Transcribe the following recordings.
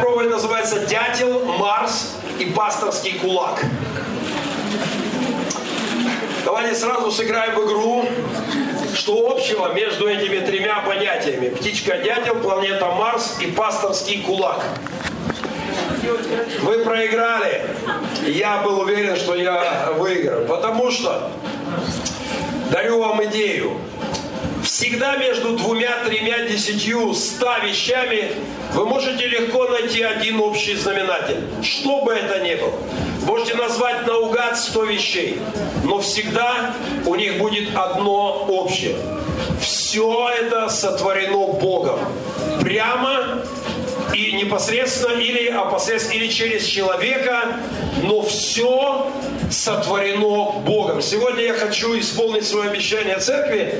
проповедь называется «Дятел, Марс и пасторский кулак». Давайте сразу сыграем в игру, что общего между этими тремя понятиями. Птичка-дятел, планета Марс и пасторский кулак. Вы проиграли. Я был уверен, что я выиграю. Потому что дарю вам идею. Всегда между двумя, тремя, десятью, ста вещами вы можете легко найти один общий знаменатель. Что бы это ни было. Можете назвать наугад сто вещей, но всегда у них будет одно общее. Все это сотворено Богом. Прямо и непосредственно или опосредственно, или через человека, но все сотворено Богом. Сегодня я хочу исполнить свое обещание церкви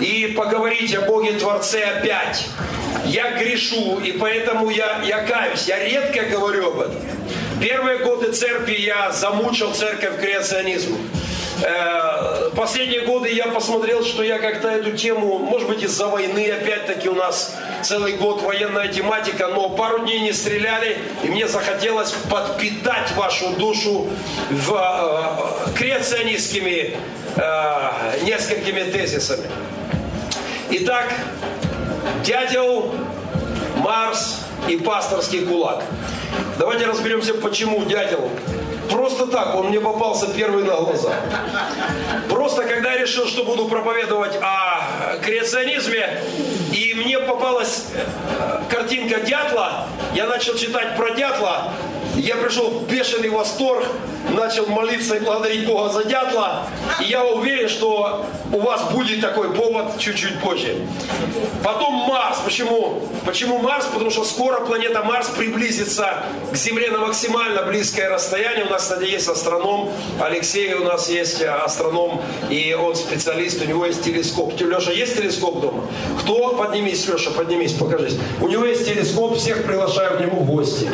и поговорить о Боге Творце опять. Я грешу, и поэтому я, я каюсь. Я редко говорю об этом. Первые годы церкви я замучил церковь креационизму. Э, последние годы я посмотрел, что я как-то эту тему, может быть из-за войны, опять-таки у нас целый год военная тематика, но пару дней не стреляли, и мне захотелось подпитать вашу душу в, э, креационистскими э, несколькими тезисами. Итак, дятел, Марс и пасторский кулак. Давайте разберемся, почему дятел Просто так, он мне попался первый на глаза. Просто когда я решил, что буду проповедовать о креационизме, и мне попалась картинка дятла, я начал читать про дятла, я пришел в бешеный восторг, начал молиться и благодарить Бога за дятла. И я уверен, что у вас будет такой повод чуть-чуть позже. Потом Марс. Почему? Почему Марс? Потому что скоро планета Марс приблизится к Земле на максимально близкое расстояние. У нас, кстати, есть астроном Алексей, у нас есть астроном, и он специалист, у него есть телескоп. Леша, есть телескоп дома? Кто? Поднимись, Леша, поднимись, покажись. У него есть телескоп, всех приглашаю к нему в гости.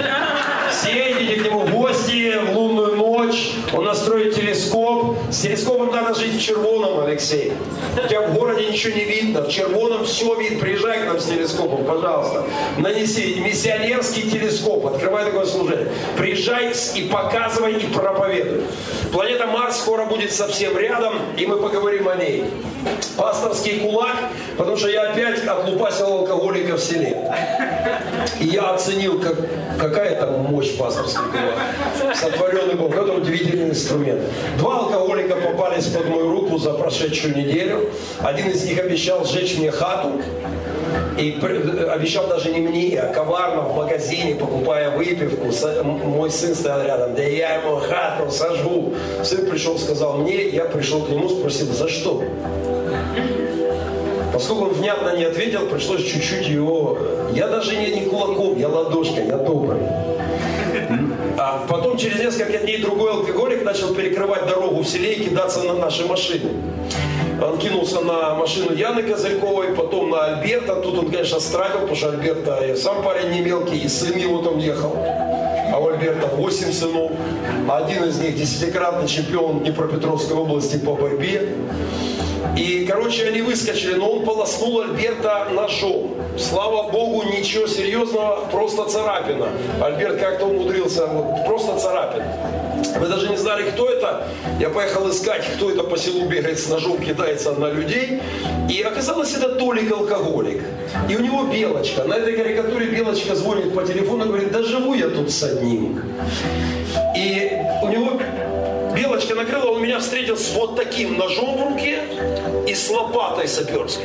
Все идите к нему в гости в лунную ночь, он настроит телескоп. С телескопом надо жить в червоном, Алексей. У тебя в городе ничего не видно, в червоном все видно. Приезжай к нам с телескопом, пожалуйста. Нанеси миссионерский телескоп, открывай такое служение. Приезжай и показывай и проповедуй. Планета Марс скоро будет совсем рядом, и мы поговорим о ней. Пасторский кулак, потому что я опять отлупасил алкоголика в селе. И я оценил, как, какая там мощь пасторский кулак. Сотворенный Бог. Это удивительный инструмент. Два алкоголика попались под мою руку за прошедшую неделю. Один из них обещал сжечь мне хату. И обещал даже не мне, а коварно в магазине, покупая выпивку. Мой сын стоял рядом, да я ему хату сожгу. Сын пришел, сказал мне, я пришел к нему, спросил, за что? Поскольку он внятно не ответил, пришлось чуть-чуть его... Я даже не, не кулаком, я ладошкой, я добрый. Через несколько дней другой алкоголик начал перекрывать дорогу в селе и кидаться на наши машины. Он кинулся на машину Яны Козырьковой, потом на Альберта. Тут он, конечно, стратил, потому что Альберта и сам парень не мелкий, и сын его там ехал. А у Альберта 8 сынов. Один из них десятикратный чемпион Днепропетровской области по борьбе. И, короче, они выскочили, но он полоснул Альберта ножом. Слава Богу, ничего серьезного, просто царапина. Альберт как-то умудрился, вот, просто царапина. Вы даже не знали, кто это. Я поехал искать, кто это по селу бегает с ножом, кидается на людей. И оказалось, это Толик алкоголик. И у него белочка. На этой карикатуре белочка звонит по телефону и говорит, да живу я тут с одним. И у него белочка накрыла, он меня встретил с вот таким ножом в руке и с лопатой саперской.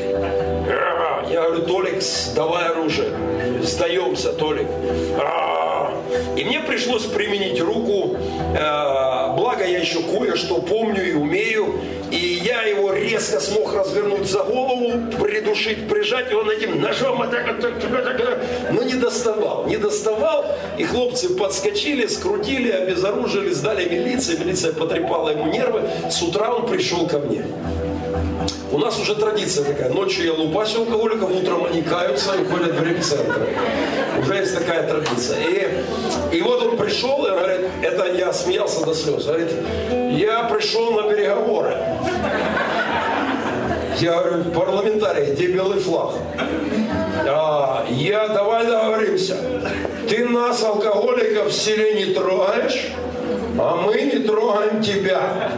Я говорю, Толик, давай оружие. Сдаемся, Толик. И мне пришлось применить руку, э, благо я еще кое-что помню и умею. И я его резко смог развернуть за голову, придушить, прижать, и он этим ножом но не доставал. Не доставал, и хлопцы подскочили, скрутили, обезоружили, сдали милиции. Милиция потрепала ему нервы. С утра он пришел ко мне. У нас уже традиция такая. Ночью я лупасю алкоголиков, утром они каются и ходят в репцентр. Уже есть такая традиция. И, и вот он пришел, и говорит, это я смеялся до слез. Говорит, я пришел на переговоры. Я говорю, парламентарий, где белый флаг? А, я, давай договоримся. Ты нас, алкоголиков, в селе не трогаешь, а мы не трогаем тебя.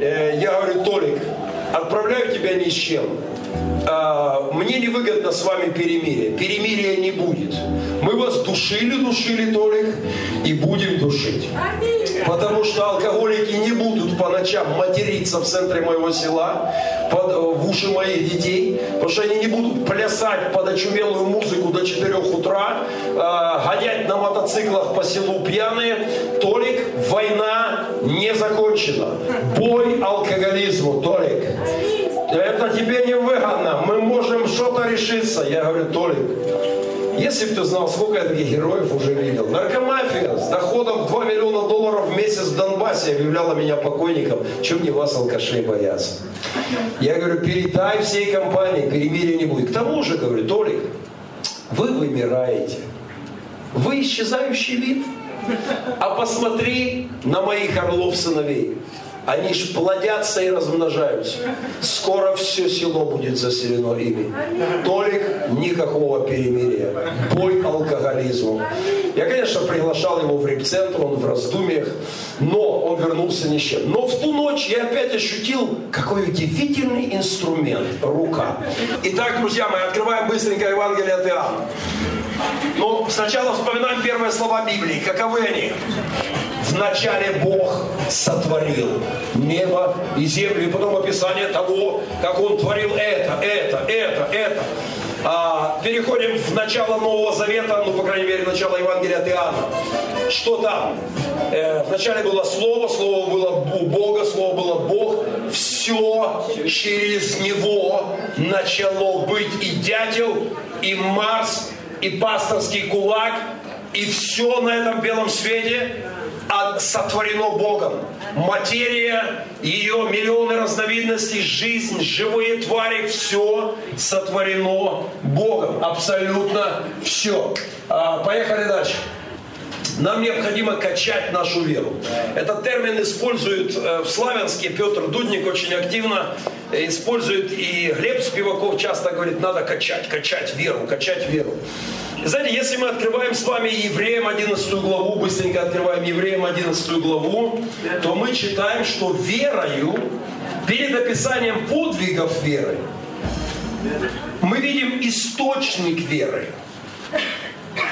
Э, я говорю, Толик, отправляю тебя ни с чем. А, мне невыгодно с вами перемирие. Перемирия не будет. Мы вас душили, душили, Толик, и будем душить. Потому что алкоголики не будут по ночам материться в центре моего села, под, э, в уши моих детей, потому что они не будут плясать под очумелую музыку до 4 утра, э, гонять на мотоциклах по селу пьяные. Толик, война не закончена. Бой алкоголизму, Толик. Это тебе не выгодно. Мы можем что-то решиться. Я говорю, Толик, если бы ты знал, сколько я таких героев уже видел. Наркомафия с доходом в 2 миллиона долларов в месяц в Донбассе объявляла меня покойником. Чем мне вас, алкашей, бояться? Я говорю, передай всей компании, перемирия не будет. К тому же, говорю, Толик, вы вымираете. Вы исчезающий вид. А посмотри на моих орлов-сыновей. Они ж плодятся и размножаются. Скоро все село будет заселено ими. Толик никакого перемирия. Бой алкоголизму. Я, конечно, приглашал его в репцентр, он в раздумьях, но он вернулся ни с чем. Но в ту ночь я опять ощутил, какой удивительный инструмент – рука. Итак, друзья мои, открываем быстренько Евангелие от Иоанна. Но сначала вспоминаем первые слова Библии. Каковы они? Вначале Бог сотворил небо и землю, и потом описание того, как Он творил это, это, это, это. А, переходим в начало Нового Завета, ну, по крайней мере, начало Евангелия от Иоанна. Что там? Э, вначале было Слово, Слово было у Бога, Слово было Бог. Все через Него начало быть и дятел, и Марс, и пасторский кулак, и все на этом белом свете сотворено Богом. Материя, ее миллионы разновидностей, жизнь, живые твари, все сотворено Богом. Абсолютно все. А, поехали дальше. Нам необходимо качать нашу веру. Этот термин использует э, в славянске Петр Дудник очень активно использует, и Глеб Спиваков часто говорит, надо качать, качать веру, качать веру. Знаете, если мы открываем с вами Евреям 11 главу, быстренько открываем Евреям 11 главу, то мы читаем, что верою, перед описанием подвигов веры, мы видим источник веры.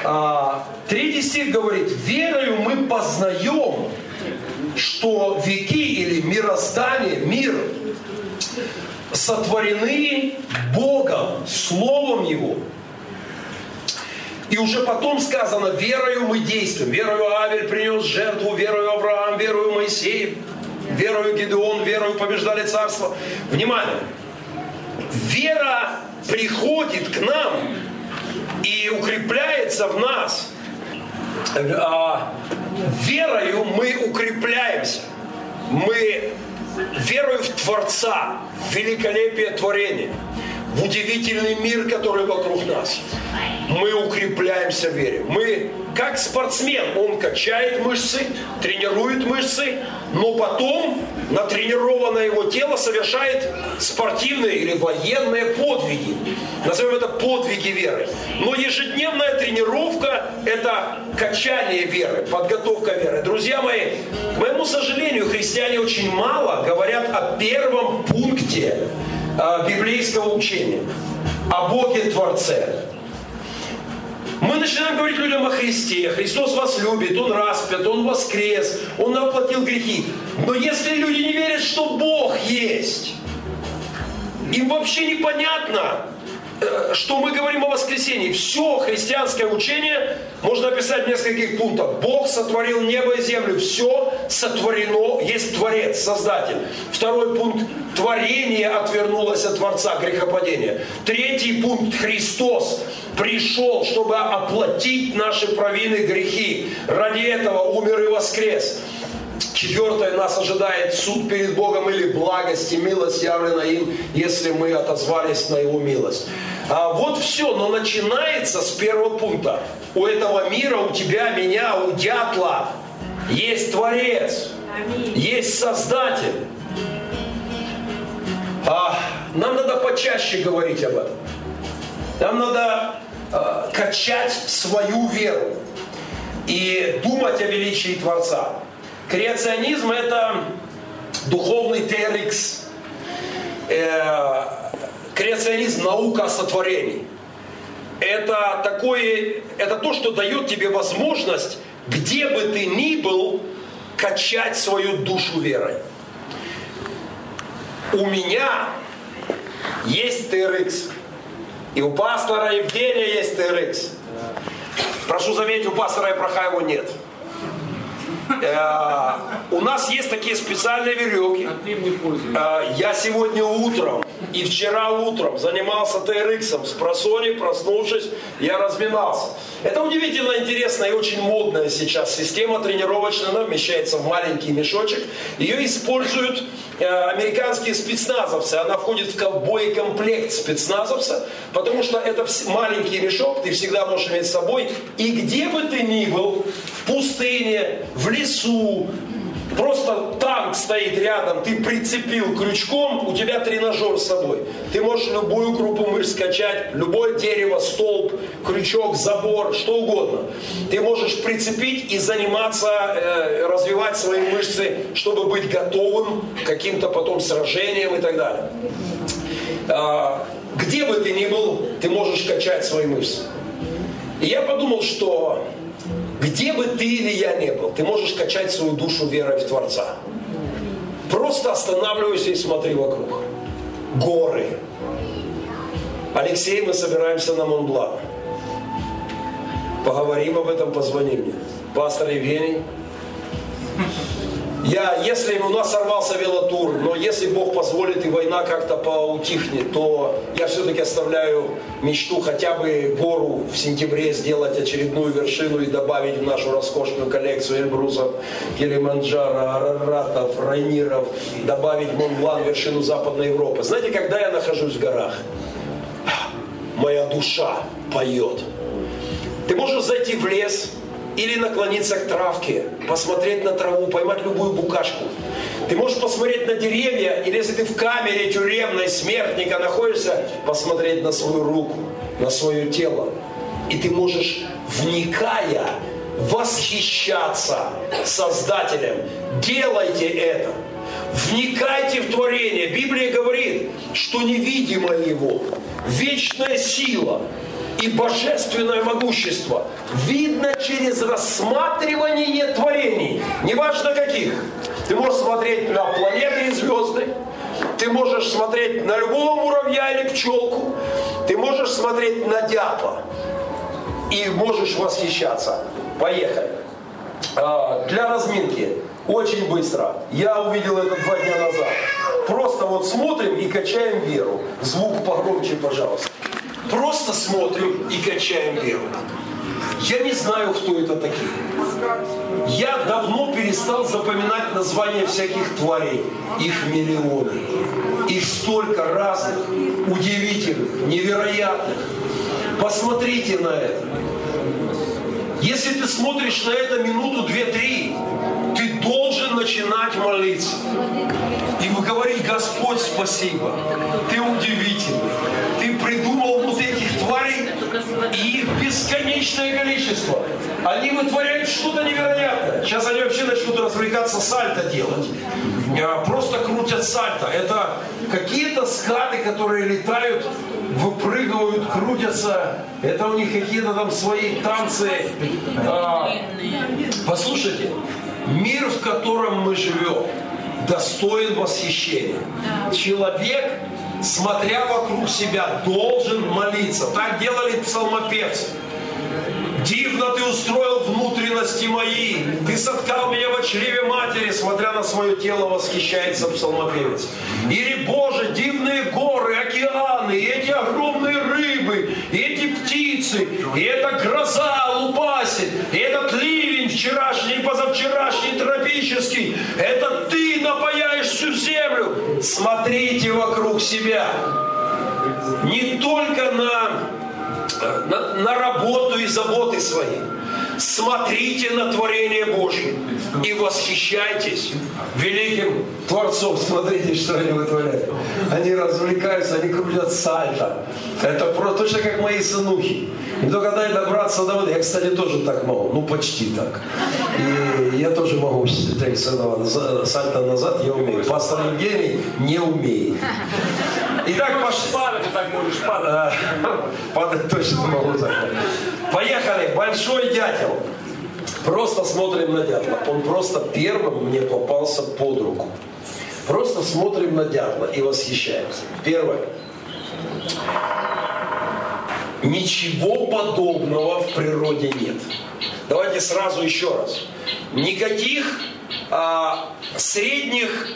А, третий стих говорит, верою мы познаем, что веки или мироздание, мир сотворены Богом, Словом Его – и уже потом сказано, верою мы действуем. Верою Авель принес жертву, верою Авраам, верою Моисей, верою Гедеон, верою побеждали царство. Внимание! Вера приходит к нам и укрепляется в нас. А, верою мы укрепляемся. Мы верою в Творца, в великолепие творения в удивительный мир, который вокруг нас. Мы укрепляемся в вере. Мы, как спортсмен, он качает мышцы, тренирует мышцы, но потом натренированное его тело совершает спортивные или военные подвиги. Назовем это подвиги веры. Но ежедневная тренировка – это качание веры, подготовка веры. Друзья мои, к моему сожалению, христиане очень мало говорят о первом пункте библейского учения, о Боге Творце. Мы начинаем говорить людям о Христе. Христос вас любит, Он распят, Он воскрес, Он оплатил грехи. Но если люди не верят, что Бог есть, им вообще непонятно, что мы говорим о воскресении. Все христианское учение можно описать в нескольких пунктах. Бог сотворил небо и землю. Все сотворено. Есть Творец, Создатель. Второй пункт. Творение отвернулось от Творца, грехопадения. Третий пункт. Христос пришел, чтобы оплатить наши провины, грехи. Ради этого умер и воскрес. Четвертое, нас ожидает суд перед Богом или благость и милость явлена им, если мы отозвались на Его милость. А вот все, но начинается с первого пункта. У этого мира, у тебя, меня, у дятла есть Творец, есть Создатель. А нам надо почаще говорить об этом. Нам надо э, качать свою веру и думать о величии Творца. Креационизм – это духовный TRX. Э, креационизм – наука о сотворении. Это, такое, это то, что дает тебе возможность, где бы ты ни был, качать свою душу верой. У меня есть TRX. И у пастора Евгения есть TRX. Прошу заметить, у пастора Ибрахаева нет. Э, у нас есть такие специальные веревки. А э, я сегодня утром и вчера утром занимался TRX с просони, проснувшись, я разминался. Это удивительно интересная и очень модная сейчас система тренировочная. Она вмещается в маленький мешочек. Ее используют э, американские спецназовцы. Она входит в боекомплект спецназовца, потому что это маленький мешок, ты всегда можешь иметь с собой. И где бы ты ни был, в пустыне, в лесу, Просто танк стоит рядом, ты прицепил крючком, у тебя тренажер с собой. Ты можешь любую группу мышц скачать, любое дерево, столб, крючок, забор, что угодно. Ты можешь прицепить и заниматься, э, развивать свои мышцы, чтобы быть готовым к каким-то потом сражениям и так далее. А, где бы ты ни был, ты можешь качать свои мышцы. И я подумал, что где бы ты или я не был, ты можешь качать свою душу верой в Творца. Просто останавливайся и смотри вокруг. Горы. Алексей, мы собираемся на Монблан. Поговорим об этом, позвони мне. Пастор Евгений, я, если у нас сорвался велотур, но если Бог позволит и война как-то поутихнет, то я все-таки оставляю мечту хотя бы гору в сентябре сделать очередную вершину и добавить в нашу роскошную коллекцию Эльбрусов, Килиманджаро, Араратов, Райниров, добавить Монблан, вершину Западной Европы. Знаете, когда я нахожусь в горах, моя душа поет. Ты можешь зайти в лес, или наклониться к травке, посмотреть на траву, поймать любую букашку. Ты можешь посмотреть на деревья, или если ты в камере тюремной смертника находишься, посмотреть на свою руку, на свое тело. И ты можешь, вникая, восхищаться Создателем. Делайте это. Вникайте в творение. Библия говорит, что невидимое его, вечная сила, и божественное могущество видно через рассматривание творений, неважно каких. Ты можешь смотреть на планеты и звезды, ты можешь смотреть на любого муравья или пчелку, ты можешь смотреть на дятла и можешь восхищаться. Поехали. А, для разминки очень быстро. Я увидел это два дня назад. Просто вот смотрим и качаем веру. Звук погромче, пожалуйста. Просто смотрим и качаем веру. Я не знаю, кто это такие. Я давно перестал запоминать названия всяких тварей. Их миллионы. Их столько разных, удивительных, невероятных. Посмотрите на это. Если ты смотришь на это минуту, две, три, ты должен начинать молиться. И говорить, Господь, спасибо. Ты удивительный. Ты придумал и их бесконечное количество. Они вытворяют что-то невероятное. Сейчас они вообще начнут развлекаться сальто делать. А, просто крутят сальто. Это какие-то скаты, которые летают, выпрыгивают, крутятся. Это у них какие-то там свои танцы. А, послушайте, мир, в котором мы живем, достоин восхищения. Человек смотря вокруг себя, должен молиться. Так делали псалмопевцы. Дивно ты устроил внутренности мои, ты соткал меня в чреве матери, смотря на свое тело, восхищается псалмопевец. Или, Боже, дивные горы, океаны, и эти огромные рыбы, и эти птицы, и эта гроза лупасит, и этот ливень вчерашний и позавчерашний тропический, это ты напаяешь всю землю. Смотрите вокруг себя. Не только на на, на работу и заботы свои. смотрите на творение и восхищайтесь великим Творцом. Смотрите, что они вытворяют. Они развлекаются, они крутят сальто. Это просто точно как мои сынухи. И только дай добраться до воды. Я, кстати, тоже так могу. Ну, почти так. И я тоже могу три сальто назад, я умею. Пастор Евгений не умеет. Итак, пошли. Падать, так можешь падать. Падать точно могу так. Поехали. Большой дятел. Просто смотрим на дятла. Он просто первым мне попался под руку. Просто смотрим на дятла и восхищаемся. Первое. Ничего подобного в природе нет. Давайте сразу еще раз. Никаких а, средних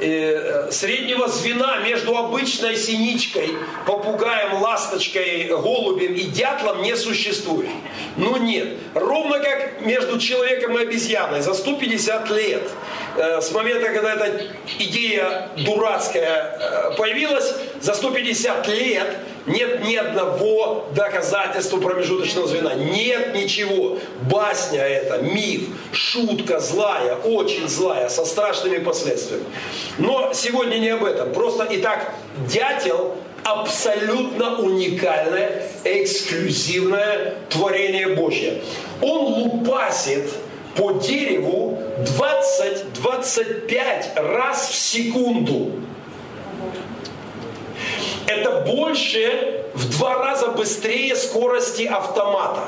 Э, среднего звена между обычной синичкой, попугаем, ласточкой, голубем и дятлом не существует. Ну нет. Ровно как между человеком и обезьяной за 150 лет, э, с момента, когда эта идея дурацкая э, появилась, за 150 лет нет ни одного доказательства промежуточного звена. Нет ничего. Басня это, миф, шутка злая, очень злая, со страшными последствиями. Но сегодня не об этом. Просто, итак, дятел абсолютно уникальное, эксклюзивное творение Божье. Он лупасит по дереву 20-25 раз в секунду. Это больше в два раза быстрее скорости автомата.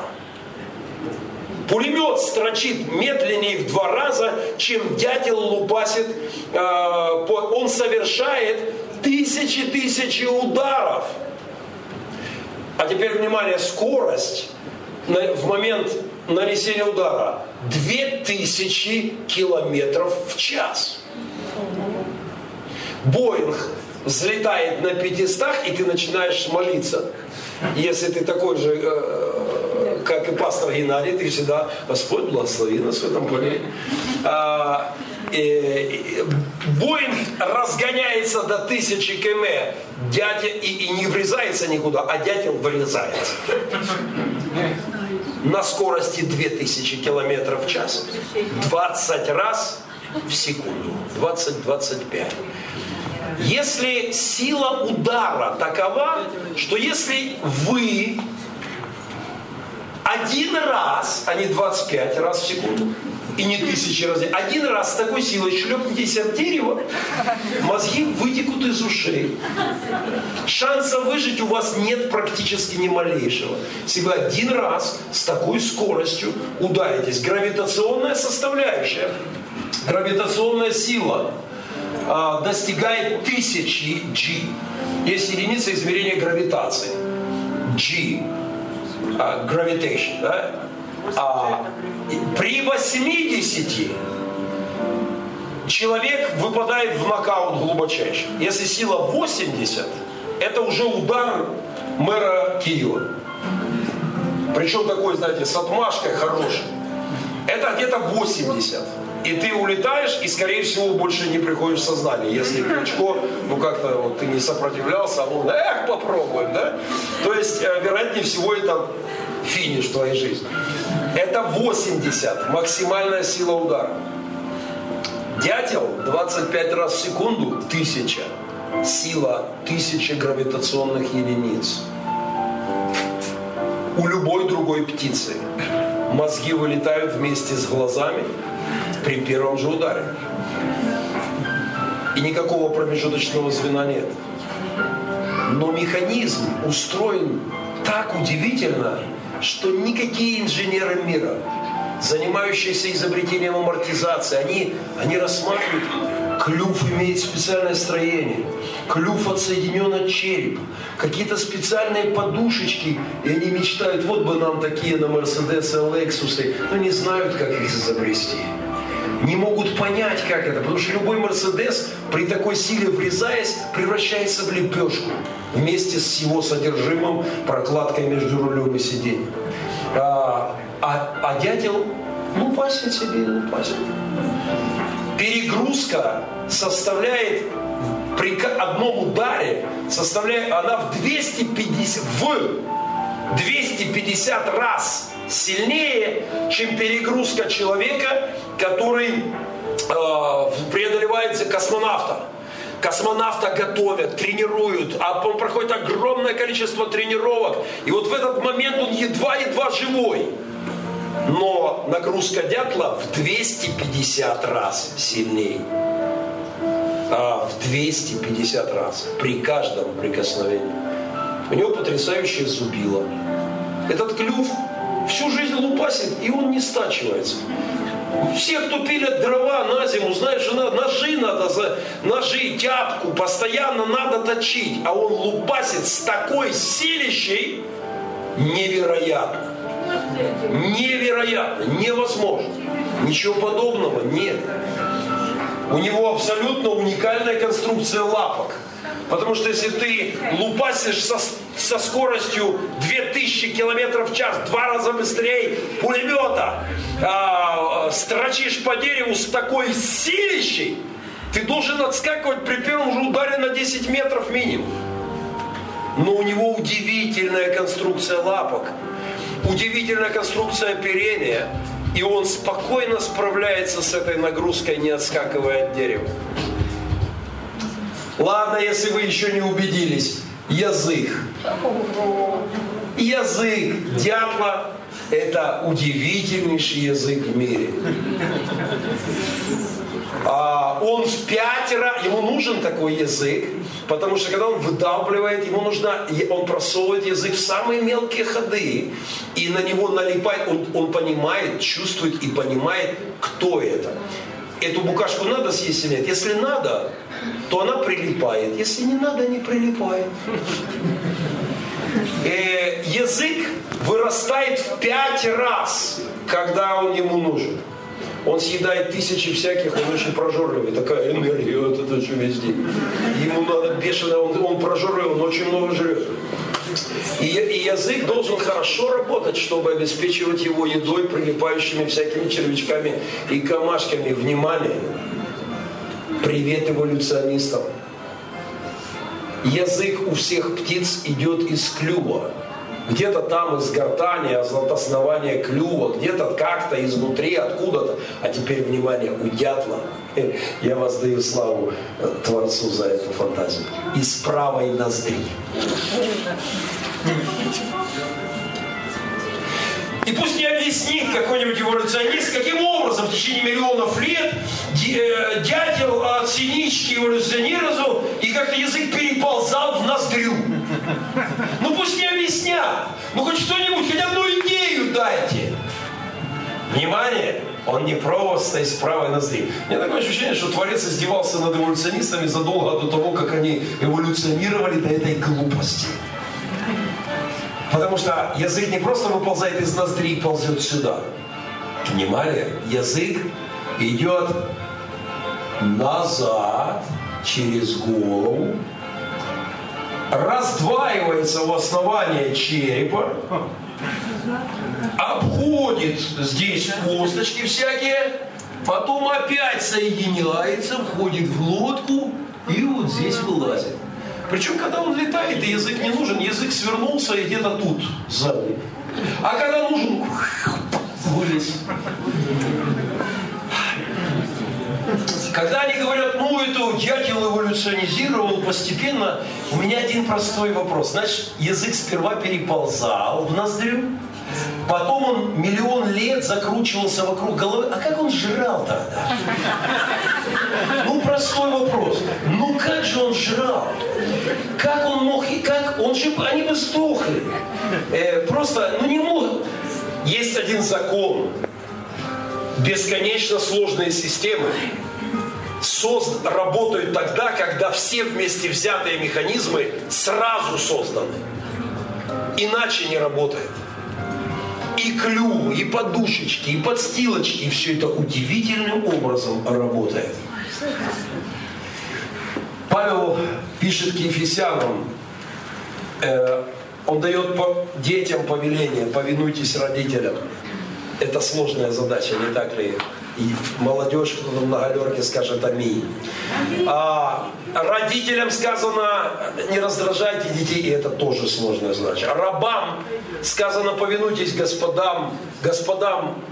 Пулемет строчит медленнее в два раза, чем дятел лупасит. Э, он совершает тысячи-тысячи ударов. А теперь, внимание, скорость в момент нанесения удара 2000 километров в час. Боинг взлетает на пятистах, и ты начинаешь молиться. Если ты такой же, э, как и пастор Геннадий, ты всегда, Господь, благослови нас в этом поле. А, Боинг разгоняется до тысячи км, дядя и, и не врезается никуда, а дятел врезается. На скорости 2000 км в час. 20 раз в секунду. 20-25. Если сила удара такова, что если вы один раз, а не 25 раз в секунду, и не тысячи раз, один раз с такой силой шлепнетесь об дерево, мозги вытекут из ушей. Шанса выжить у вас нет практически ни малейшего. Если вы один раз с такой скоростью ударитесь, гравитационная составляющая, гравитационная сила – а, достигает тысячи G. Есть единица измерения гравитации. G. Uh, gravitation. Да? А, при 80 человек выпадает в нокаут глубочайший. Если сила 80, это уже удар мэра Киева. Причем такой, знаете, с отмашкой хороший. Это где-то 80 и ты улетаешь, и, скорее всего, больше не приходишь в сознание. Если Кличко, ну как-то вот ты не сопротивлялся, а он, эх, попробуем, да? То есть, э, вероятнее всего, это финиш твоей жизни. Это 80, максимальная сила удара. Дятел 25 раз в секунду, тысяча. Сила тысячи гравитационных единиц. У любой другой птицы мозги вылетают вместе с глазами, при первом же ударе. И никакого промежуточного звена нет. Но механизм устроен так удивительно, что никакие инженеры мира, занимающиеся изобретением амортизации, они, они рассматривают, клюв имеет специальное строение, клюв отсоединен от черепа, какие-то специальные подушечки, и они мечтают, вот бы нам такие на Мерседесы, Лексусы, но не знают, как их изобрести не могут понять, как это. Потому что любой Мерседес при такой силе врезаясь, превращается в лепешку вместе с его содержимым, прокладкой между рулем и сиденьем. А, а, а дятел лупасит себе и лупасит. Перегрузка составляет при одном ударе, составляет, она в 250, в 250 раз сильнее, чем перегрузка человека, который э, преодолевает космонавта. Космонавта готовят, тренируют, а он проходит огромное количество тренировок. И вот в этот момент он едва-едва живой. Но нагрузка дятла в 250 раз сильнее. А, в 250 раз при каждом прикосновении. У него потрясающее зубило. Этот клюв всю жизнь лупасит, и он не стачивается. Все, кто пилят дрова на зиму, знаешь, ножи надо, за, ножи, тяпку, постоянно надо точить. А он лупасит с такой силищей, невероятно. Невероятно, невозможно. Ничего подобного нет. У него абсолютно уникальная конструкция лапок. Потому что если ты лупасишь со, со скоростью 2000 километров в час, два раза быстрее пулемета, а, строчишь по дереву с такой силищей, ты должен отскакивать при первом же ударе на 10 метров минимум. Но у него удивительная конструкция лапок, удивительная конструкция оперения, и он спокойно справляется с этой нагрузкой, не отскакивая от дерева. Ладно, если вы еще не убедились. Язык. Язык дятла – это удивительнейший язык в мире. А он в пять раз, ему нужен такой язык, потому что когда он выдавливает, ему нужно, он просовывает язык в самые мелкие ходы, и на него налипает, он, он понимает, чувствует и понимает, кто это эту букашку надо съесть или нет? Если надо, то она прилипает. Если не надо, не прилипает. Э, язык вырастает в пять раз, когда он ему нужен. Он съедает тысячи всяких, он очень прожорливый, такая энергия, вот это что везде. Ему надо бешено, он, он прожорливый, он очень много жрет. И, и язык должен хорошо работать, чтобы обеспечивать его едой, прилипающими всякими червячками и камашками. Внимание! Привет эволюционистам! Язык у всех птиц идет из клюва. Где-то там из гортани, от основания клюва, где-то как-то изнутри, откуда-то. А теперь, внимание, у дятла, я воздаю славу Творцу за эту фантазию, из правой ноздри. И пусть не объяснит какой-нибудь эволюционист, каким образом в течение миллионов лет э, дятел от синички эволюционировал, и как-то язык переползал в ноздрю. Ну пусть не объяснят. Ну хоть что-нибудь, хотя одну идею дайте. Внимание! Он не просто из правой ноздри. Мне такое ощущение, что Творец издевался над эволюционистами задолго до того, как они эволюционировали до этой глупости. Потому что язык не просто выползает из ноздри и ползет сюда. Внимание, язык идет назад через голову, раздваивается в основании черепа, обходит здесь косточки всякие, потом опять соединяется, входит в глотку и вот здесь вылазит. Причем, когда он летает, и язык не нужен, язык свернулся и где-то тут, сзади. А когда нужен, вылез. Когда они говорят, ну это дятел эволюционизировал постепенно, у меня один простой вопрос. Значит, язык сперва переползал в ноздрю, Потом он миллион лет закручивался вокруг головы. А как он жрал тогда? Ну, простой вопрос. Ну, как же он жрал? Как он мог, и как, он же, они бы сдохли. Э, просто, ну не мог. Есть один закон. Бесконечно сложные системы созд... работают тогда, когда все вместе взятые механизмы сразу созданы. Иначе не работает и клюв, и подушечки, и подстилочки, и все это удивительным образом работает. Павел пишет к Ефесянам, э, он дает по детям повеление, повинуйтесь родителям. Это сложная задача, не так ли? И молодежь, на галерке скажет аминь. А, родителям сказано, не раздражайте детей, и это тоже сложная задача. Рабам сказано, повинуйтесь господам, господам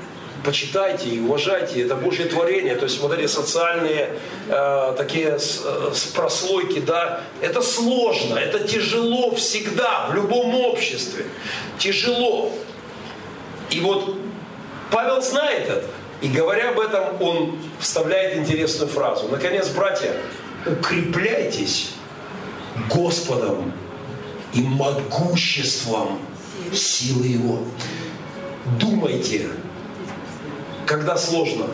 почитайте и уважайте, это Божье творение, то есть вот эти социальные э, такие с, с прослойки, да, это сложно, это тяжело всегда, в любом обществе, тяжело. И вот Павел знает это, и говоря об этом, он вставляет интересную фразу. Наконец, братья, укрепляйтесь Господом и могуществом силы Его. Думайте, когда сложно,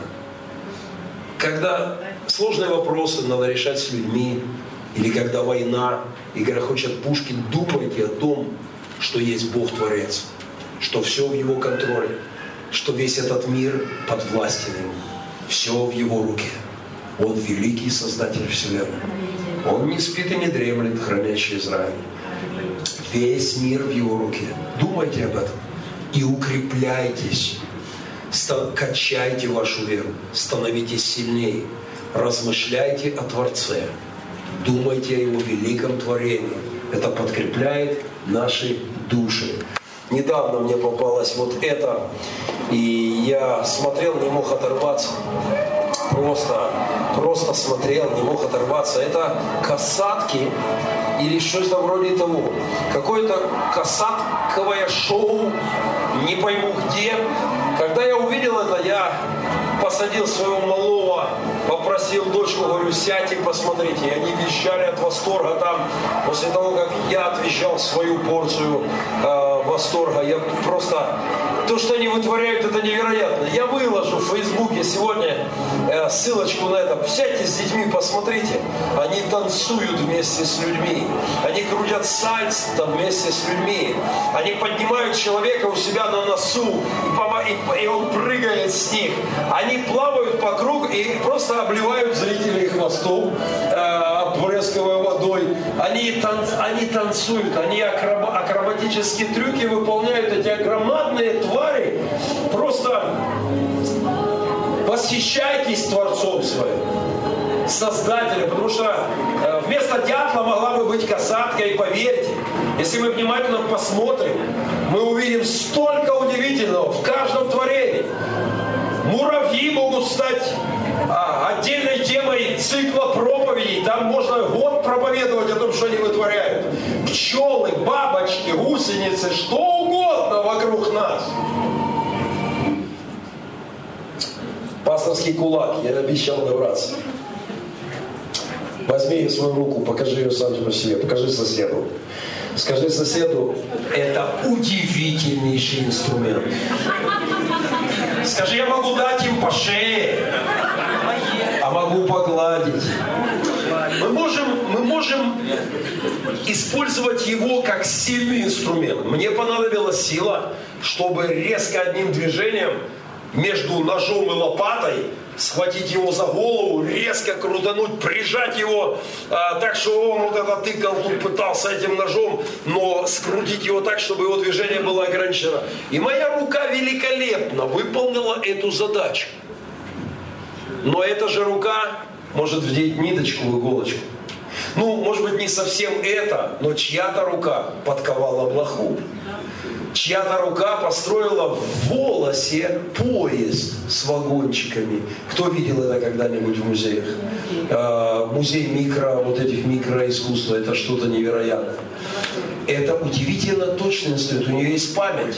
когда сложные вопросы надо решать с людьми, или когда война, и когда хочет Пушкин, думайте о том, что есть Бог Творец, что все в Его контроле, что весь этот мир под властью Ему, все в Его руке. Он великий Создатель Вселенной. Он не спит и не дремлет, хранящий Израиль. Весь мир в Его руке. Думайте об этом и укрепляйтесь качайте вашу веру, становитесь сильнее, размышляйте о Творце, думайте о Его великом творении. Это подкрепляет наши души. Недавно мне попалось вот это, и я смотрел, не мог оторваться. Просто, просто смотрел, не мог оторваться. Это касатки или что-то вроде того. Какое-то касатковое шоу, не пойму где, когда я увидел это, я посадил своего малого, попросил дочку, говорю, сядьте, посмотрите. И они вещали от восторга там, после того, как я отвечал свою порцию э, восторга. Я просто то, что они вытворяют, это невероятно. Я выложу в Фейсбуке сегодня э, ссылочку на это. Сядьте с детьми, посмотрите. Они танцуют вместе с людьми. Они крутят сальс там вместе с людьми. Они поднимают человека у себя на носу, и, и он прыгает с них. Они плавают по кругу и просто обливают зрителей хвостом, опрыскивая водой. Они, танц, они танцуют, они акроб, акробатические трюки выполняют, эти громадные твари. Просто восхищайтесь Творцом своим. Создателя, потому что э, вместо дятла могла бы быть касатка, и поверьте, если мы внимательно посмотрим, мы увидим столько удивительного в каждом творении. Муравьи могут стать отдельной темой цикла проповедей. Там можно год проповедовать о том, что они вытворяют. Пчелы, бабочки, гусеницы, что угодно вокруг нас. Пасторский кулак, я обещал добраться. Возьми ее свою руку, покажи ее сам себе, покажи соседу. Скажи соседу, это удивительнейший инструмент. Скажи, я могу дать им по шее, могу погладить. Мы можем, мы можем использовать его как сильный инструмент. Мне понадобилась сила, чтобы резко одним движением между ножом и лопатой схватить его за голову, резко крутануть, прижать его, а, так что он вот это тыкал, тут пытался этим ножом, но скрутить его так, чтобы его движение было ограничено. И моя рука великолепно выполнила эту задачу. Но эта же рука может вдеть ниточку в иголочку. Ну, может быть, не совсем это, но чья-то рука подковала блоху чья-то рука построила в волосе поезд с вагончиками. Кто видел это когда-нибудь в музеях? Э, музей микро, вот этих микроискусства, это что-то невероятное. Это удивительно точный инструмент, у нее есть память.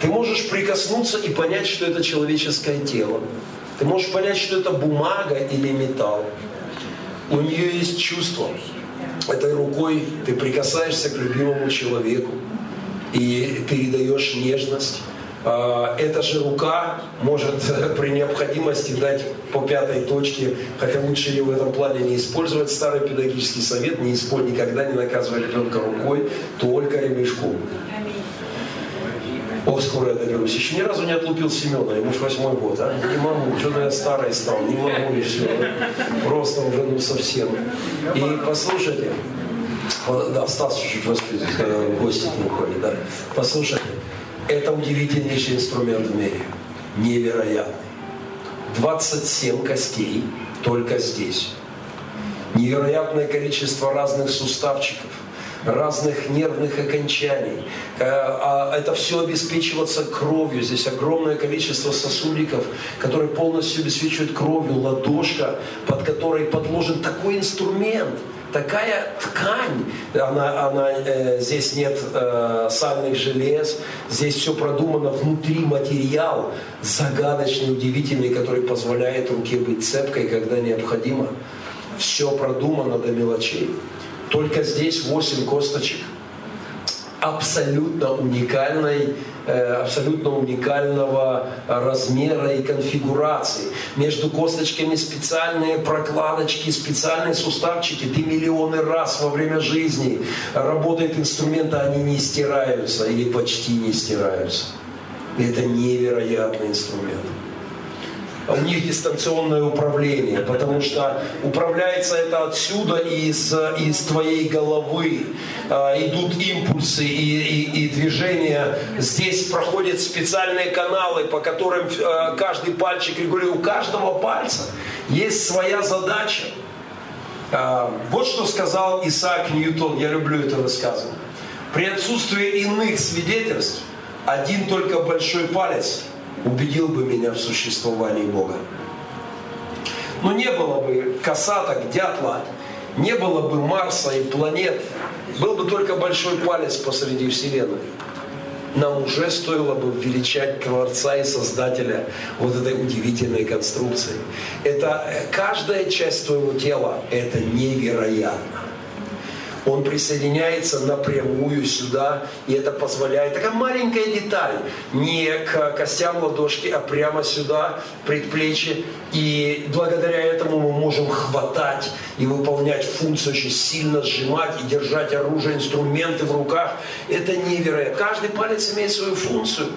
Ты можешь прикоснуться и понять, что это человеческое тело. Ты можешь понять, что это бумага или металл. У нее есть чувство. Этой рукой ты прикасаешься к любимому человеку и передаешь нежность. А, эта же рука может при необходимости дать по пятой точке, хотя лучше ее в этом плане не использовать. Старый педагогический совет не используй, никогда не наказывай ребенка рукой, только ремешком. О, скоро я доберусь. Еще ни разу не отлупил Семена, ему уж восьмой год, а? Не могу, что-то я старый стал, не могу и все. Просто уже ну совсем. И послушайте, да, Стас чуть-чуть воспитывает, когда в гости к нему ходит, да. Послушайте, это удивительнейший инструмент в мире. Невероятный. 27 костей только здесь. Невероятное количество разных суставчиков, разных нервных окончаний. Э, а это все обеспечивается кровью. Здесь огромное количество сосудиков, которые полностью обеспечивают кровью. Ладошка, под которой подложен такой инструмент – такая ткань, она, она, э, здесь нет э, сальных желез, здесь все продумано внутри материал, загадочный, удивительный, который позволяет руке быть цепкой, когда необходимо. Все продумано до мелочей. Только здесь 8 косточек абсолютно уникальной Э, абсолютно уникального размера и конфигурации. Между косточками специальные прокладочки, специальные суставчики. Ты миллионы раз во время жизни работает инструмент, а они не стираются или почти не стираются. Это невероятный инструмент у них дистанционное управление, потому что управляется это отсюда из, из твоей головы. А, идут импульсы и, и, и движения. Здесь проходят специальные каналы, по которым а, каждый пальчик регулирует. У каждого пальца есть своя задача. А, вот что сказал Исаак Ньютон, я люблю это высказывание. При отсутствии иных свидетельств, один только большой палец – убедил бы меня в существовании Бога. Но не было бы касаток, дятла, не было бы Марса и планет, был бы только большой палец посреди Вселенной. Нам уже стоило бы величать Творца и Создателя вот этой удивительной конструкции. Это каждая часть твоего тела, это невероятно он присоединяется напрямую сюда, и это позволяет. Такая маленькая деталь, не к костям ладошки, а прямо сюда, предплечье. И благодаря этому мы можем хватать и выполнять функцию, очень сильно сжимать и держать оружие, инструменты в руках. Это невероятно. Каждый палец имеет свою функцию.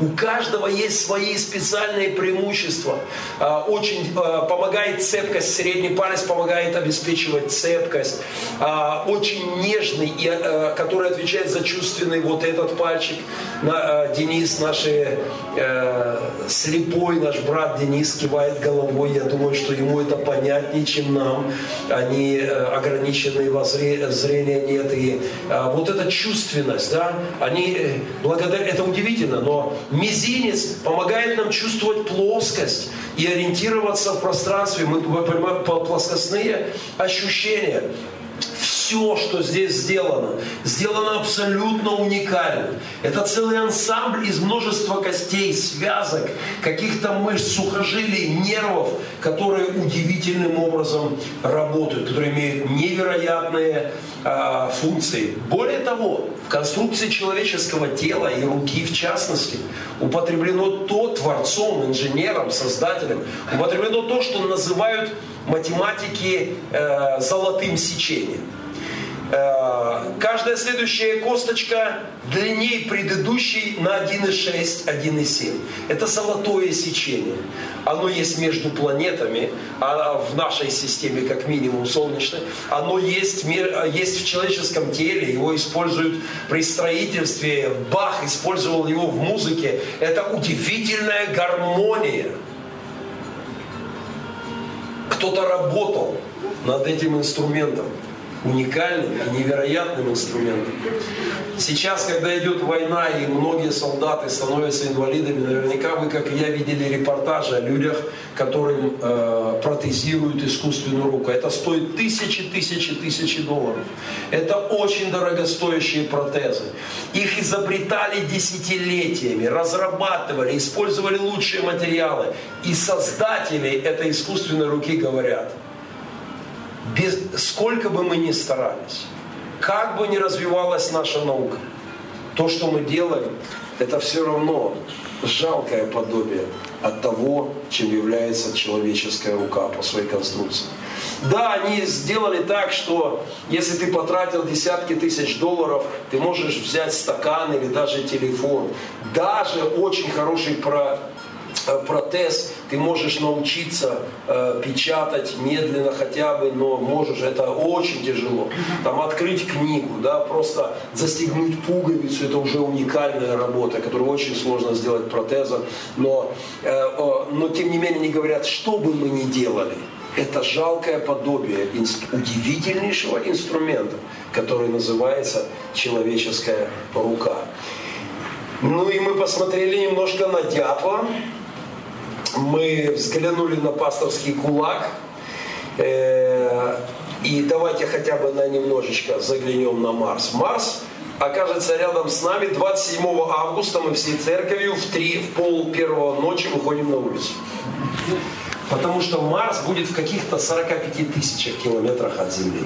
У каждого есть свои специальные преимущества. А, очень а, помогает цепкость, средний палец помогает обеспечивать цепкость. А, очень нежный, который отвечает за чувственный вот этот пальчик. Денис, наш э, слепой, наш брат Денис кивает головой. Я думаю, что ему это понятнее, чем нам. Они э, ограниченные во зрения нет. И вот эта чувственность, да, они э, благодаря, это удивительно, но Мизинец помогает нам чувствовать плоскость и ориентироваться в пространстве. Мы понимаем плоскостные ощущения все, что здесь сделано, сделано абсолютно уникально. Это целый ансамбль из множества костей, связок, каких-то мышц, сухожилий, нервов, которые удивительным образом работают, которые имеют невероятные э, функции. Более того, в конструкции человеческого тела и руки в частности употреблено то творцом, инженером, создателем, употреблено то, что называют математики э, золотым сечением. Э, каждая следующая косточка длиннее предыдущей на 1,6, 1,7. Это золотое сечение. Оно есть между планетами, а в нашей системе как минимум солнечной. Оно есть, есть в человеческом теле, его используют при строительстве. Бах использовал его в музыке. Это удивительная гармония. Кто-то работал над этим инструментом уникальным и невероятным инструментом. Сейчас, когда идет война и многие солдаты становятся инвалидами, наверняка вы, как и я, видели репортажи о людях, которым э, протезируют искусственную руку. Это стоит тысячи, тысячи, тысячи долларов. Это очень дорогостоящие протезы. Их изобретали десятилетиями, разрабатывали, использовали лучшие материалы. И создатели этой искусственной руки говорят – без, сколько бы мы ни старались, как бы ни развивалась наша наука, то, что мы делаем, это все равно жалкое подобие от того, чем является человеческая рука по своей конструкции. Да, они сделали так, что если ты потратил десятки тысяч долларов, ты можешь взять стакан или даже телефон. Даже очень хороший про протез, ты можешь научиться э, печатать медленно хотя бы, но можешь, это очень тяжело. Там открыть книгу, да, просто застегнуть пуговицу, это уже уникальная работа, которую очень сложно сделать протезом, но, э, э, но тем не менее они говорят, что бы мы ни делали, это жалкое подобие инст, удивительнейшего инструмента, который называется человеческая рука. Ну и мы посмотрели немножко на дятла, мы взглянули на пасторский кулак. Э, и давайте хотя бы на немножечко заглянем на Марс. Марс окажется рядом с нами 27 августа. Мы всей церковью в, 3, в пол первого ночи выходим на улицу. Потому что Марс будет в каких-то 45 тысячах километрах от Земли.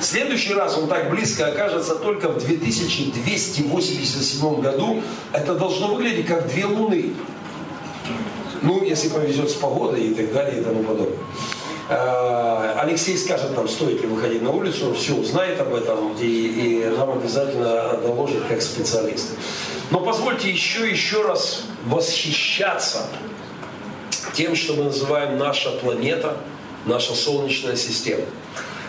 В следующий раз он так близко окажется только в 2287 году. Это должно выглядеть как две Луны. Ну, если повезет с погодой и так далее и тому подобное. А, Алексей скажет нам, стоит ли выходить на улицу, он все узнает об этом и, и нам обязательно доложит как специалист. Но позвольте еще еще раз восхищаться тем, что мы называем наша планета, наша Солнечная система.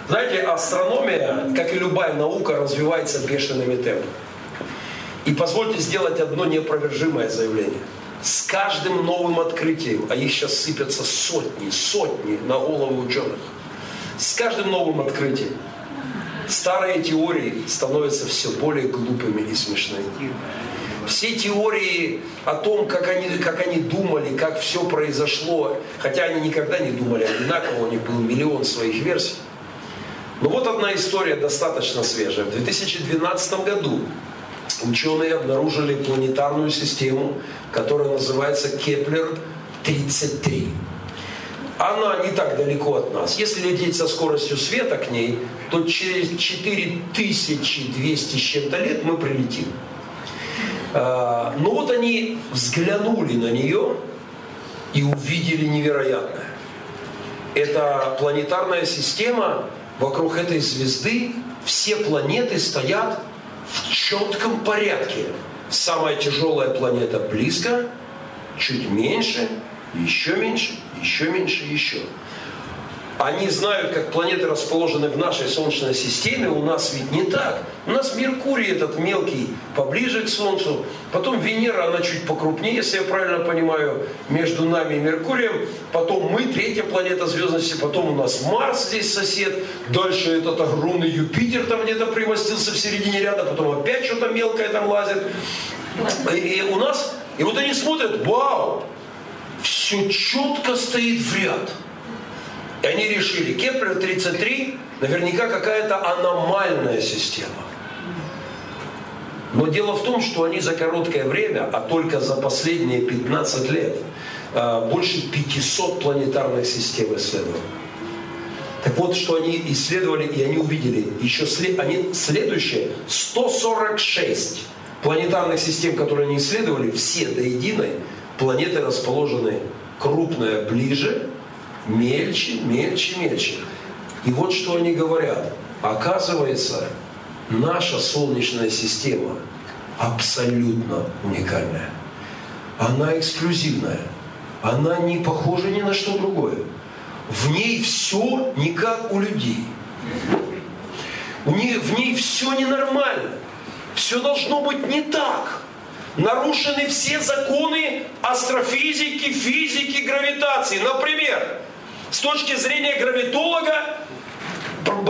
Знаете, астрономия, как и любая наука, развивается бешеными темпами. И позвольте сделать одно неопровержимое заявление – с каждым новым открытием, а их сейчас сыпятся сотни, сотни на головы ученых, с каждым новым открытием старые теории становятся все более глупыми и смешными. Все теории о том, как они, как они думали, как все произошло, хотя они никогда не думали одинаково, у них был миллион своих версий. Но вот одна история достаточно свежая. В 2012 году ученые обнаружили планетарную систему, которая называется Kepler-33. Она не так далеко от нас. Если лететь со скоростью света к ней, то через 4200 с чем-то лет мы прилетим. А, Но ну вот они взглянули на нее и увидели невероятное. Это планетарная система, вокруг этой звезды все планеты стоят в четком порядке. Самая тяжелая планета близко, чуть меньше, еще меньше, еще меньше, еще. Они знают, как планеты расположены в нашей Солнечной системе, у нас ведь не так. У нас Меркурий этот мелкий поближе к Солнцу, потом Венера, она чуть покрупнее, если я правильно понимаю, между нами и Меркурием, потом мы, третья планета звездности, потом у нас Марс здесь сосед, дальше этот огромный Юпитер там где-то примостился в середине ряда, потом опять что-то мелкое там лазит. И, и у нас, и вот они смотрят, вау, все четко стоит в ряд. И они решили, Kepler-33 наверняка какая-то аномальная система. Но дело в том, что они за короткое время, а только за последние 15 лет, а, больше 500 планетарных систем исследовали. Так вот, что они исследовали, и они увидели, еще след, они, следующее, 146 планетарных систем, которые они исследовали, все до единой, планеты расположены крупная ближе, мельче, мельче, мельче. И вот что они говорят. Оказывается, наша Солнечная система абсолютно уникальная. Она эксклюзивная. Она не похожа ни на что другое. В ней все не как у людей. В ней, в ней все ненормально. Все должно быть не так. Нарушены все законы астрофизики, физики, гравитации. Например, с точки зрения гравитолога,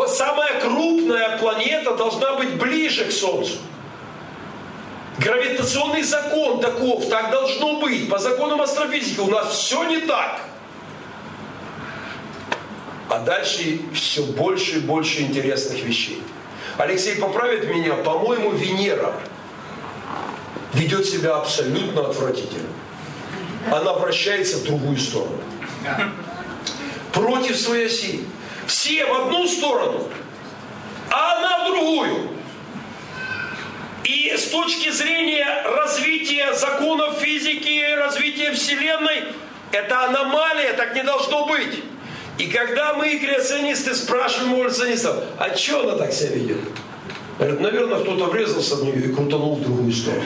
самая крупная планета должна быть ближе к Солнцу. Гравитационный закон таков, так должно быть. По законам астрофизики у нас все не так. А дальше все больше и больше интересных вещей. Алексей поправит меня, по-моему, Венера ведет себя абсолютно отвратительно. Она вращается в другую сторону против своей оси. Все в одну сторону, а она в другую. И с точки зрения развития законов физики, развития Вселенной, это аномалия, так не должно быть. И когда мы, креационисты, спрашиваем у эволюционистов, а что она так себя ведет? Говорят, наверное, кто-то врезался в нее и крутанул в другую сторону.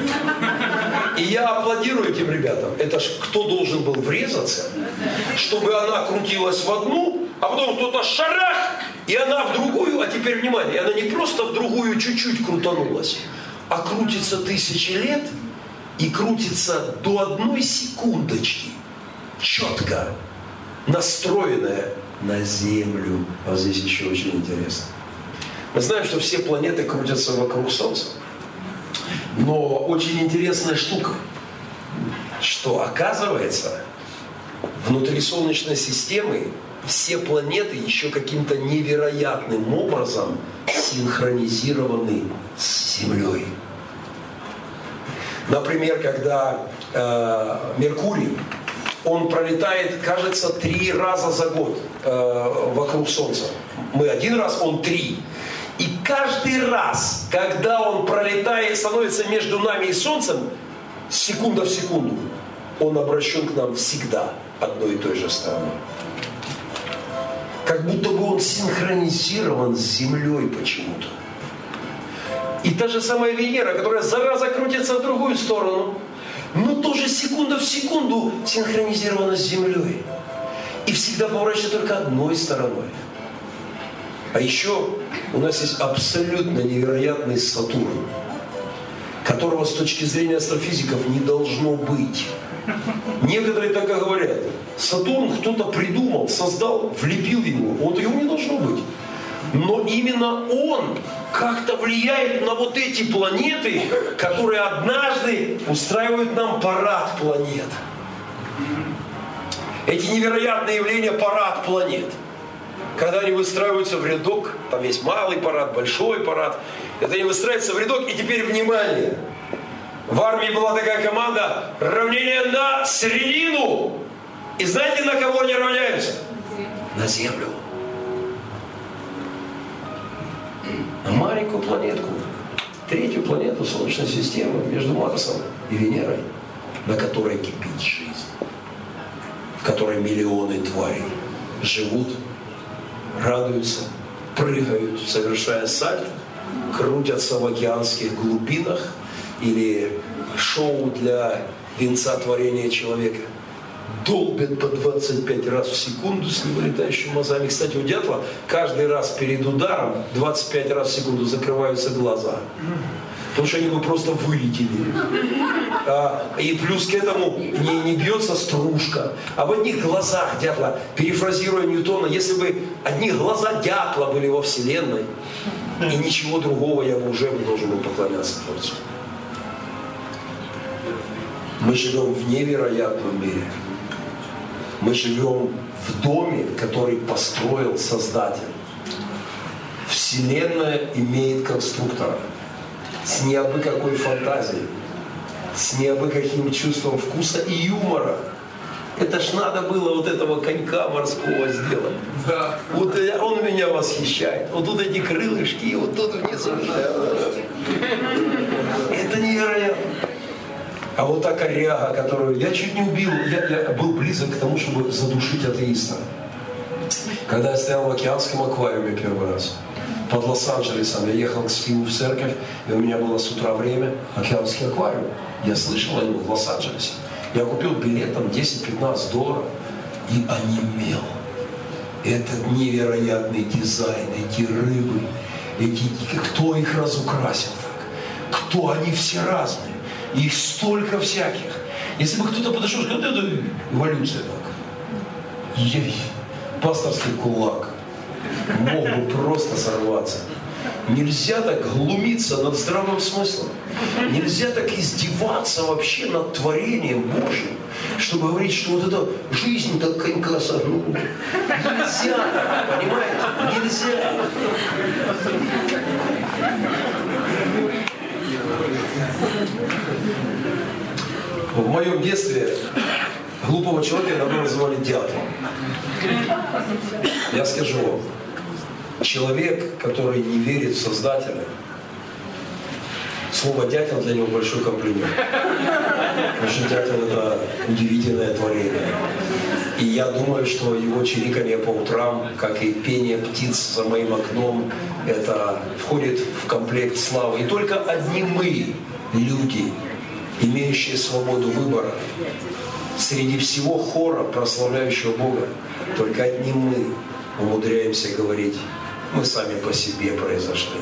И я аплодирую этим ребятам. Это ж кто должен был врезаться, чтобы она крутилась в одну, а потом кто-то шарах, и она в другую, а теперь внимание, она не просто в другую чуть-чуть крутанулась, а крутится тысячи лет и крутится до одной секундочки, четко, настроенная на Землю. А здесь еще очень интересно. Мы знаем, что все планеты крутятся вокруг Солнца. Но очень интересная штука, что оказывается, внутри Солнечной системы все планеты еще каким-то невероятным образом синхронизированы с Землей. Например, когда э, Меркурий, он пролетает, кажется, три раза за год э, вокруг Солнца. Мы один раз, он три. И каждый раз, когда он пролетает, становится между нами и Солнцем, секунда в секунду, он обращен к нам всегда одной и той же стороной. Как будто бы он синхронизирован с Землей почему-то. И та же самая Венера, которая зараза крутится в другую сторону, но тоже секунда в секунду синхронизирована с Землей. И всегда поворачивается только одной стороной. А еще у нас есть абсолютно невероятный Сатурн, которого с точки зрения астрофизиков не должно быть. Некоторые так и говорят. Сатурн кто-то придумал, создал, влепил его. Вот его не должно быть. Но именно он как-то влияет на вот эти планеты, которые однажды устраивают нам парад планет. Эти невероятные явления парад планет – когда они выстраиваются в рядок, там есть малый парад, большой парад, это они выстраиваются в рядок, и теперь внимание. В армии была такая команда равнение на середину. И знаете, на кого они равняются? На Землю. На маленькую планетку. Третью планету Солнечной системы между Марсом и Венерой, на которой кипит жизнь, в которой миллионы тварей живут радуются, прыгают, совершая сальто, крутятся в океанских глубинах или шоу для венца творения человека долбят по 25 раз в секунду с невылетающими мозгами. Кстати, у дятла каждый раз перед ударом 25 раз в секунду закрываются глаза. Потому что они бы просто вылетели. А, и плюс к этому не, не бьется стружка. А в одних глазах дятла, перефразируя Ньютона, если бы одни глаза дятла были во Вселенной, и ничего другого я бы уже не должен был поклоняться Творцу. Мы живем в невероятном мире. Мы живем в доме, который построил Создатель. Вселенная имеет конструктора – с неабы какой фантазией, с неабы каким чувством вкуса и юмора. Это ж надо было вот этого конька морского сделать. Да. Вот он меня восхищает. Вот тут эти крылышки, вот тут внизу. Это невероятно. А вот та коряга, которую я чуть не убил, я, я был близок к тому, чтобы задушить атеиста. Когда я стоял в океанском аквариуме первый раз под Лос-Анджелесом. Я ехал к Стиву в церковь, и у меня было с утра время океанский аквариум. Я слышал о нем в Лос-Анджелесе. Я купил билет там 10-15 долларов и онемел. Этот невероятный дизайн, эти рыбы, эти, кто их разукрасил так? Кто они все разные? Их столько всяких. Если бы кто-то подошел и сказал, это эволюция так. Ей, пасторский кулак мог бы просто сорваться. Нельзя так глумиться над здравым смыслом. Нельзя так издеваться вообще над творением Божьим, чтобы говорить, что вот эта жизнь так конька согнула. Нельзя так, понимаете? Нельзя. В моем детстве глупого человека иногда называли дятлом. Я скажу вам, человек, который не верит в Создателя, слово дятел для него большой комплимент. Потому что дятел это удивительное творение. И я думаю, что его чириканье по утрам, как и пение птиц за моим окном, это входит в комплект славы. И только одни мы, люди, имеющие свободу выбора, среди всего хора, прославляющего Бога, только одни мы умудряемся говорить, мы сами по себе произошли.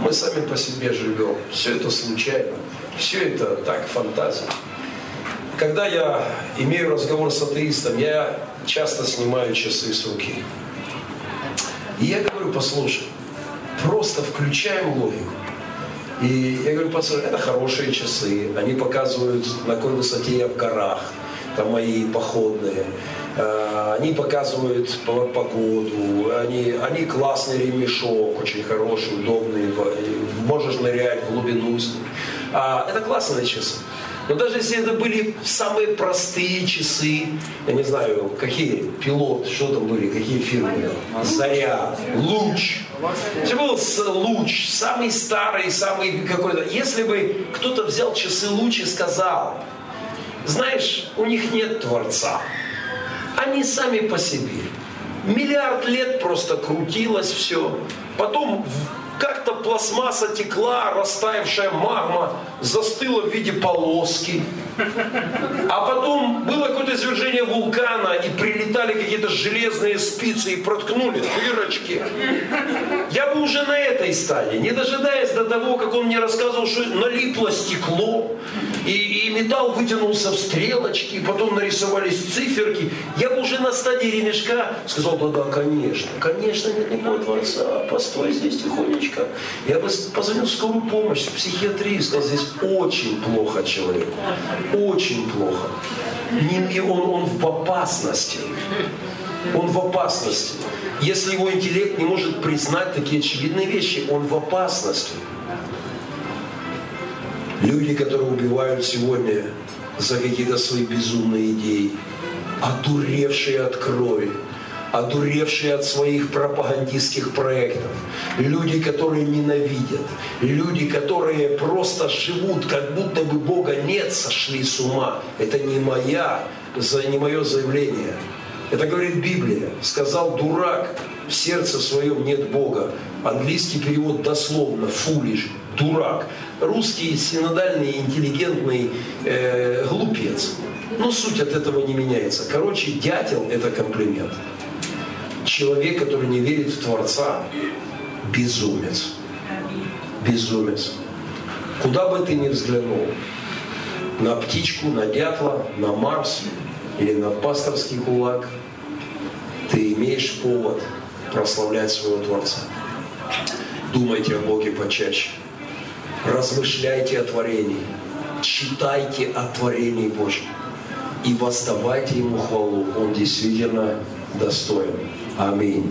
Мы сами по себе живем. Все это случайно. Все это так, фантазия. Когда я имею разговор с атеистом, я часто снимаю часы с руки. И я говорю, послушай, просто включаем логику. И я говорю, послушай, это хорошие часы, они показывают, на какой высоте я в горах, там мои походные. Э, они показывают погоду, они, они классный ремешок, очень хороший, удобный, можешь нырять в глубину с ним. А, это классные часы. Но даже если это были самые простые часы, я не знаю, какие, пилот, что там были, какие фирмы, Заря, Луч. Все был Луч, самый старый, самый какой-то. Если бы кто-то взял часы Луч и сказал, знаешь, у них нет Творца. Они сами по себе. Миллиард лет просто крутилось все. Потом как-то пластмасса текла, растаявшая магма застыла в виде полоски. А потом было какое-то извержение вулкана, и прилетали какие-то железные спицы и проткнули дырочки. Я бы уже на этой стадии, не дожидаясь до того, как он мне рассказывал, что налипло стекло, и, и металл вытянулся в стрелочки, и потом нарисовались циферки, я бы уже на стадии ремешка сказал, да, да, конечно, конечно, нет никакого Творца, постой здесь тихонечко. Я бы позвонил в скорую помощь, сказал, здесь очень плохо человеку. Очень плохо. И он, он в опасности. Он в опасности. Если его интеллект не может признать такие очевидные вещи, он в опасности. Люди, которые убивают сегодня за какие-то свои безумные идеи, одуревшие от крови, одуревшие от своих пропагандистских проектов, люди, которые ненавидят, люди, которые просто живут, как будто бы Бога нет, сошли с ума. Это не моя, не мое заявление. Это говорит Библия. Сказал дурак, в сердце своем нет Бога. Английский перевод дословно, фулиш, дурак. Русский синодальный, интеллигентный э, глупец. Но суть от этого не меняется. Короче, дятел – это комплимент человек, который не верит в Творца, безумец. Безумец. Куда бы ты ни взглянул, на птичку, на дятла, на Марс или на пасторский кулак, ты имеешь повод прославлять своего Творца. Думайте о Боге почаще. Размышляйте о творении. Читайте о творении Божьем. И воздавайте Ему хвалу. Он действительно достоин. Amém.